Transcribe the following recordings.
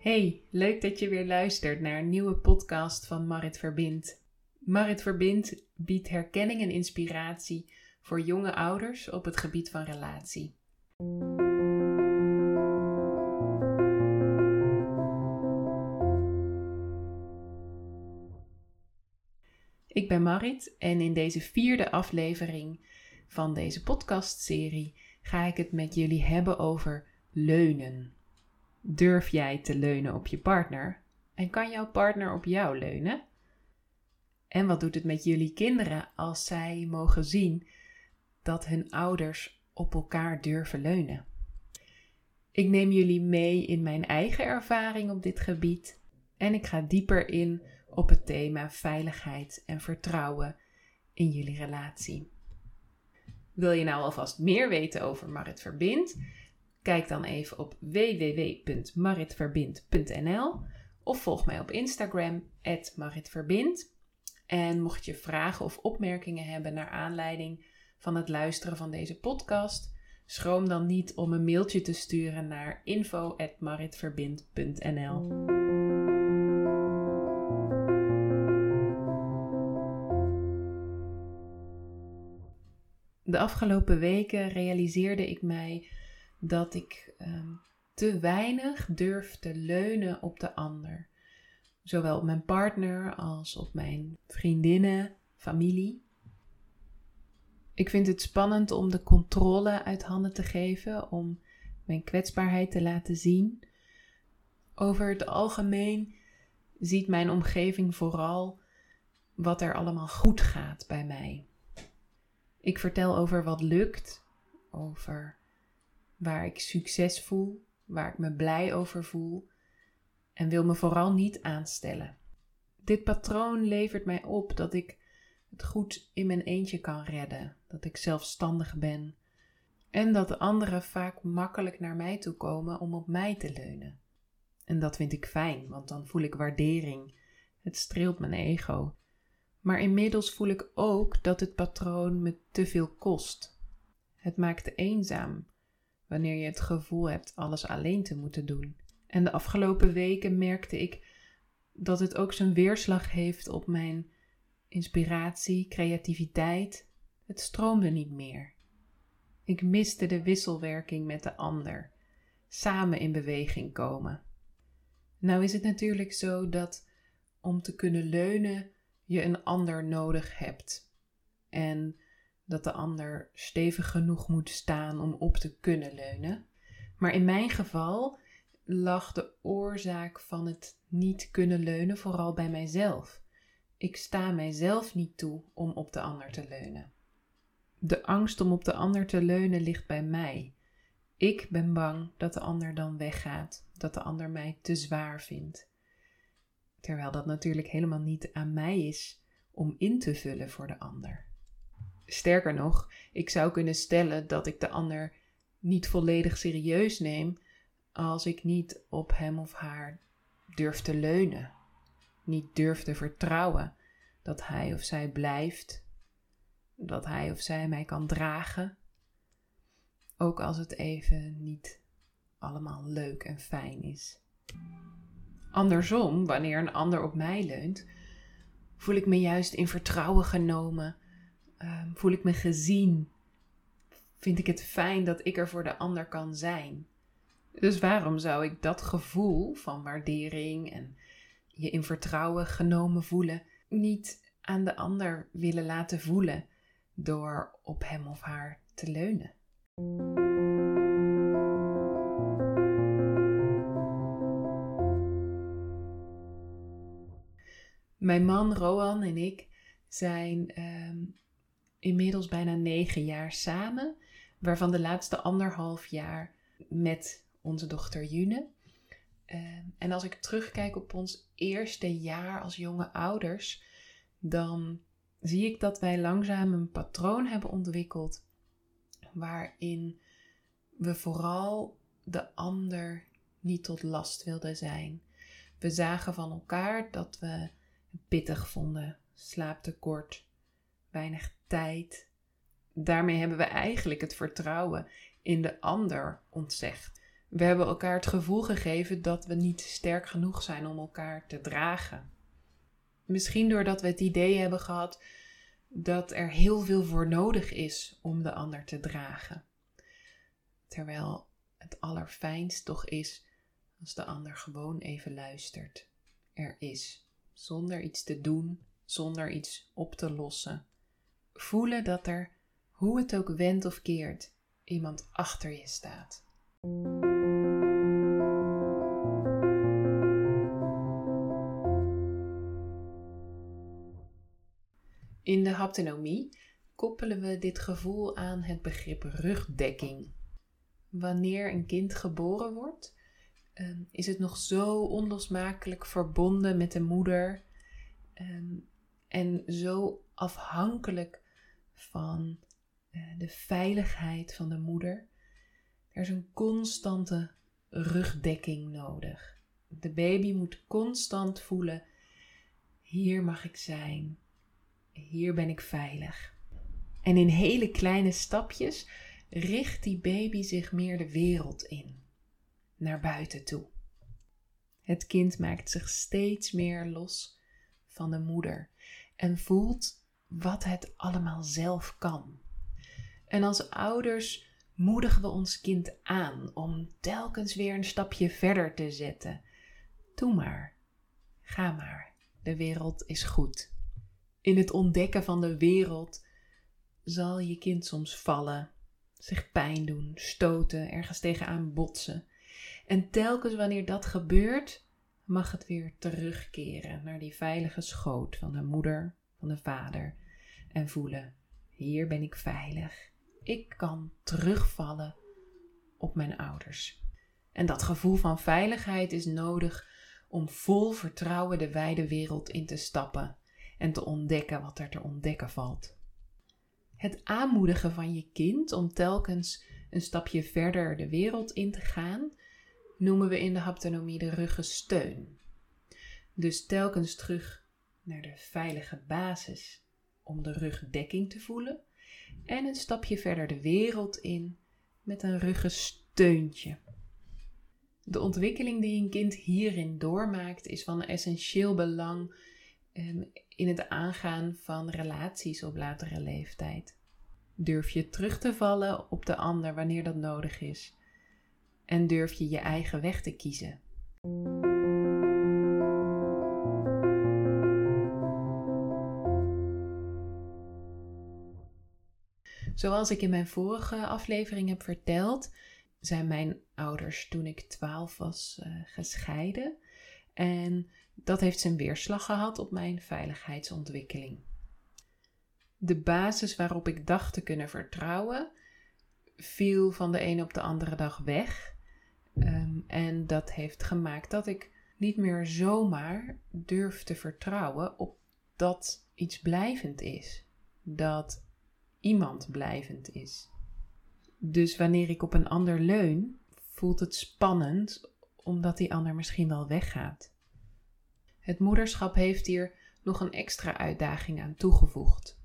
Hey, leuk dat je weer luistert naar een nieuwe podcast van Marit Verbind. Marit Verbind biedt herkenning en inspiratie voor jonge ouders op het gebied van relatie. Ik ben Marit en in deze vierde aflevering van deze podcastserie ga ik het met jullie hebben over leunen. Durf jij te leunen op je partner? En kan jouw partner op jou leunen? En wat doet het met jullie kinderen als zij mogen zien dat hun ouders op elkaar durven leunen? Ik neem jullie mee in mijn eigen ervaring op dit gebied en ik ga dieper in op het thema veiligheid en vertrouwen in jullie relatie. Wil je nou alvast meer weten over Marit Verbind? Kijk dan even op www.maritverbind.nl of volg mij op Instagram @maritverbind. En mocht je vragen of opmerkingen hebben naar aanleiding van het luisteren van deze podcast, schroom dan niet om een mailtje te sturen naar info@maritverbind.nl. De afgelopen weken realiseerde ik mij dat ik um, te weinig durf te leunen op de ander. Zowel op mijn partner als op mijn vriendinnen, familie. Ik vind het spannend om de controle uit handen te geven, om mijn kwetsbaarheid te laten zien. Over het algemeen ziet mijn omgeving vooral wat er allemaal goed gaat bij mij. Ik vertel over wat lukt, over waar ik succes voel, waar ik me blij over voel en wil me vooral niet aanstellen. Dit patroon levert mij op dat ik het goed in mijn eentje kan redden, dat ik zelfstandig ben en dat de anderen vaak makkelijk naar mij toe komen om op mij te leunen. En dat vind ik fijn, want dan voel ik waardering. Het streelt mijn ego. Maar inmiddels voel ik ook dat het patroon me te veel kost. Het maakt eenzaam wanneer je het gevoel hebt alles alleen te moeten doen. En de afgelopen weken merkte ik dat het ook zijn weerslag heeft op mijn inspiratie, creativiteit. Het stroomde niet meer. Ik miste de wisselwerking met de ander, samen in beweging komen. Nou is het natuurlijk zo dat om te kunnen leunen je een ander nodig hebt. En dat de ander stevig genoeg moet staan om op te kunnen leunen. Maar in mijn geval lag de oorzaak van het niet kunnen leunen vooral bij mijzelf. Ik sta mijzelf niet toe om op de ander te leunen. De angst om op de ander te leunen ligt bij mij. Ik ben bang dat de ander dan weggaat, dat de ander mij te zwaar vindt. Terwijl dat natuurlijk helemaal niet aan mij is om in te vullen voor de ander. Sterker nog, ik zou kunnen stellen dat ik de ander niet volledig serieus neem als ik niet op hem of haar durf te leunen, niet durf te vertrouwen dat hij of zij blijft, dat hij of zij mij kan dragen, ook als het even niet allemaal leuk en fijn is. Andersom, wanneer een ander op mij leunt, voel ik me juist in vertrouwen genomen Ehm, voel ik me gezien? Vind ik het fijn dat ik er voor de ander kan zijn? Dus waarom zou ik dat gevoel van waardering en je in vertrouwen genomen voelen niet aan de ander willen laten voelen door op hem of haar te leunen? Mijn man Roan en ik zijn ehm, inmiddels bijna negen jaar samen, waarvan de laatste anderhalf jaar met onze dochter June. Ehm, en als ik terugkijk op ons eerste jaar als jonge ouders, dan zie ik dat wij langzaam een patroon hebben ontwikkeld waarin we vooral de ander niet tot last wilden zijn. We zagen van elkaar dat we het pittig vonden, slaaptekort, weinig tijd. Daarmee hebben we eigenlijk het vertrouwen in de ander ontzegd. We hebben elkaar het gevoel gegeven dat we niet sterk genoeg zijn om elkaar te dragen. Misschien doordat we het idee hebben gehad dat er heel veel voor nodig is om de ander te dragen. Terwijl het allerfijnst toch is als de ander gewoon even luistert. Er is, zonder iets te doen, zonder iets op te lossen. Voelen dat er, hoe het ook wendt of keert, iemand achter je staat. In de haptonomie koppelen we dit gevoel aan het begrip rugdekking. Wanneer een kind geboren wordt, ehm, is het nog zo onlosmakelijk verbonden met de moeder ehm, en zo afhankelijk van eh, de veiligheid van de moeder. Er is een constante rugdekking nodig. De baby moet constant voelen: hier mag ik zijn, hier ben ik veilig. En in hele kleine stapjes richt die baby zich meer de wereld in, naar buiten toe. Het kind maakt zich steeds meer los van de moeder en voelt wat het allemaal zelf kan. En als ouders moedigen we ons kind aan om telkens weer een stapje verder te zetten. Doe maar, ga maar, de wereld is goed. In het ontdekken van de wereld zal je kind soms vallen, zich pijn doen, stoten, ergens tegenaan botsen. En telkens wanneer dat gebeurt, mag het weer terugkeren naar die veilige schoot van de moeder, van de vader en voelen: hier ben ik veilig. Ik kan terugvallen op mijn ouders. En dat gevoel van veiligheid is nodig om vol vertrouwen de wijde wereld in te stappen en te ontdekken wat er te ontdekken valt. Het aanmoedigen van je kind om telkens een stapje verder de wereld in te gaan, noemen we in de haptonomie de ruggensteun. Dus telkens terug naar de veilige basis om de rugdekking te voelen en een stapje verder de wereld in met een ruggensteuntje. De ontwikkeling die een kind hierin doormaakt is van essentieel belang Ehm, in het aangaan van relaties op latere leeftijd. Durf je terug te vallen op de ander wanneer dat nodig is. En durf je je eigen weg te kiezen. Zoals ik in mijn vorige aflevering heb verteld, zijn mijn ouders toen ik 12 was uh, gescheiden. En dat heeft zijn weerslag gehad op mijn veiligheidsontwikkeling. De basis waarop ik dacht te kunnen vertrouwen, viel van de een op de andere dag weg. Ehm, en dat heeft gemaakt dat ik niet meer zomaar durf te vertrouwen op dat iets blijvend is. Dat iemand blijvend is. Dus wanneer ik op een ander leun, voelt het spannend omdat die ander misschien wel weggaat. Het moederschap heeft hier nog een extra uitdaging aan toegevoegd.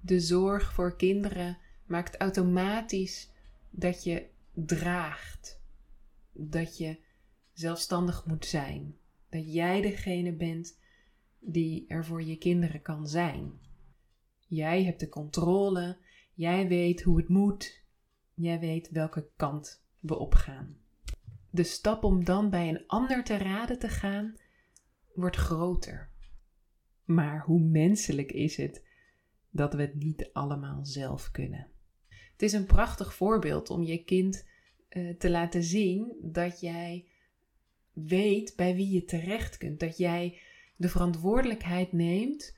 De zorg voor kinderen maakt automatisch dat je draagt, dat je zelfstandig moet zijn, dat jij degene bent die er voor je kinderen kan zijn. Jij hebt de controle, jij weet hoe het moet, jij weet welke kant we opgaan. De stap om dan bij een ander te raden te gaan, wordt groter. Maar hoe menselijk is het dat we het niet allemaal zelf kunnen? Het is een prachtig voorbeeld om je kind uh, te laten zien dat jij weet bij wie je terecht kunt. Dat jij de verantwoordelijkheid neemt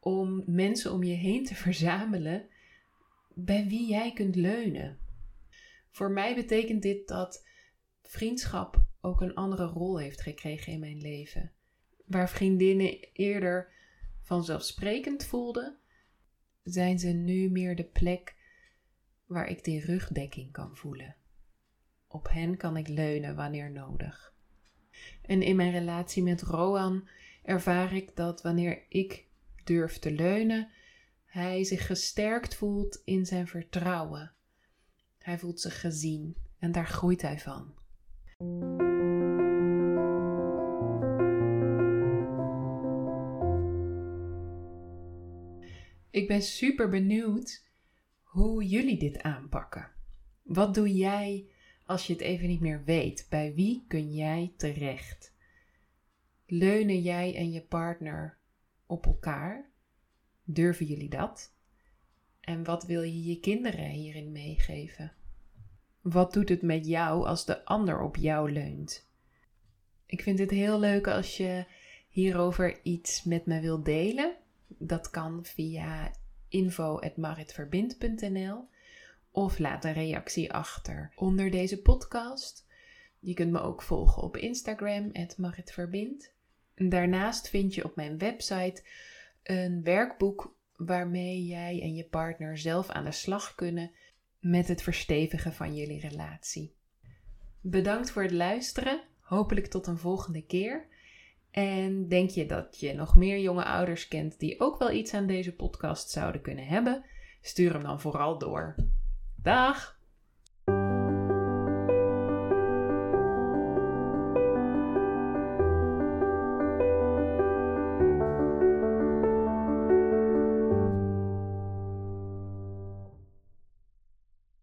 om mensen om je heen te verzamelen bij wie jij kunt leunen. Voor mij betekent dit dat vriendschap ook een andere rol heeft gekregen in mijn leven waar vriendinnen eerder vanzelfsprekend voelden, zijn ze nu meer de plek waar ik die rugdekking kan voelen. Op hen kan ik leunen wanneer nodig. En in mijn relatie met Roan ervaar ik dat wanneer ik durf te leunen, hij zich gesterkt voelt in zijn vertrouwen. Hij voelt zich gezien en daar groeit hij van. Ik ben super benieuwd hoe jullie dit aanpakken. Wat doe jij als je het even niet meer weet? Bij wie kun jij terecht? Leunen jij en je partner op elkaar? Durven jullie dat? En wat wil je je kinderen hierin meegeven? Wat doet het met jou als de ander op jou leunt? Ik vind het heel leuk als je hierover iets met me wilt delen. Dat kan via info.maritverbind.nl of laat een reactie achter onder deze podcast. Je kunt me ook volgen op Instagram, maritverbind. Daarnaast vind je op mijn website een werkboek waarmee jij en je partner zelf aan de slag kunnen met het verstevigen van jullie relatie. Bedankt voor het luisteren. Hopelijk tot een volgende keer. En denk je dat je nog meer jonge ouders kent die ook wel iets aan deze podcast zouden kunnen hebben? Stuur hem dan vooral door. Dag!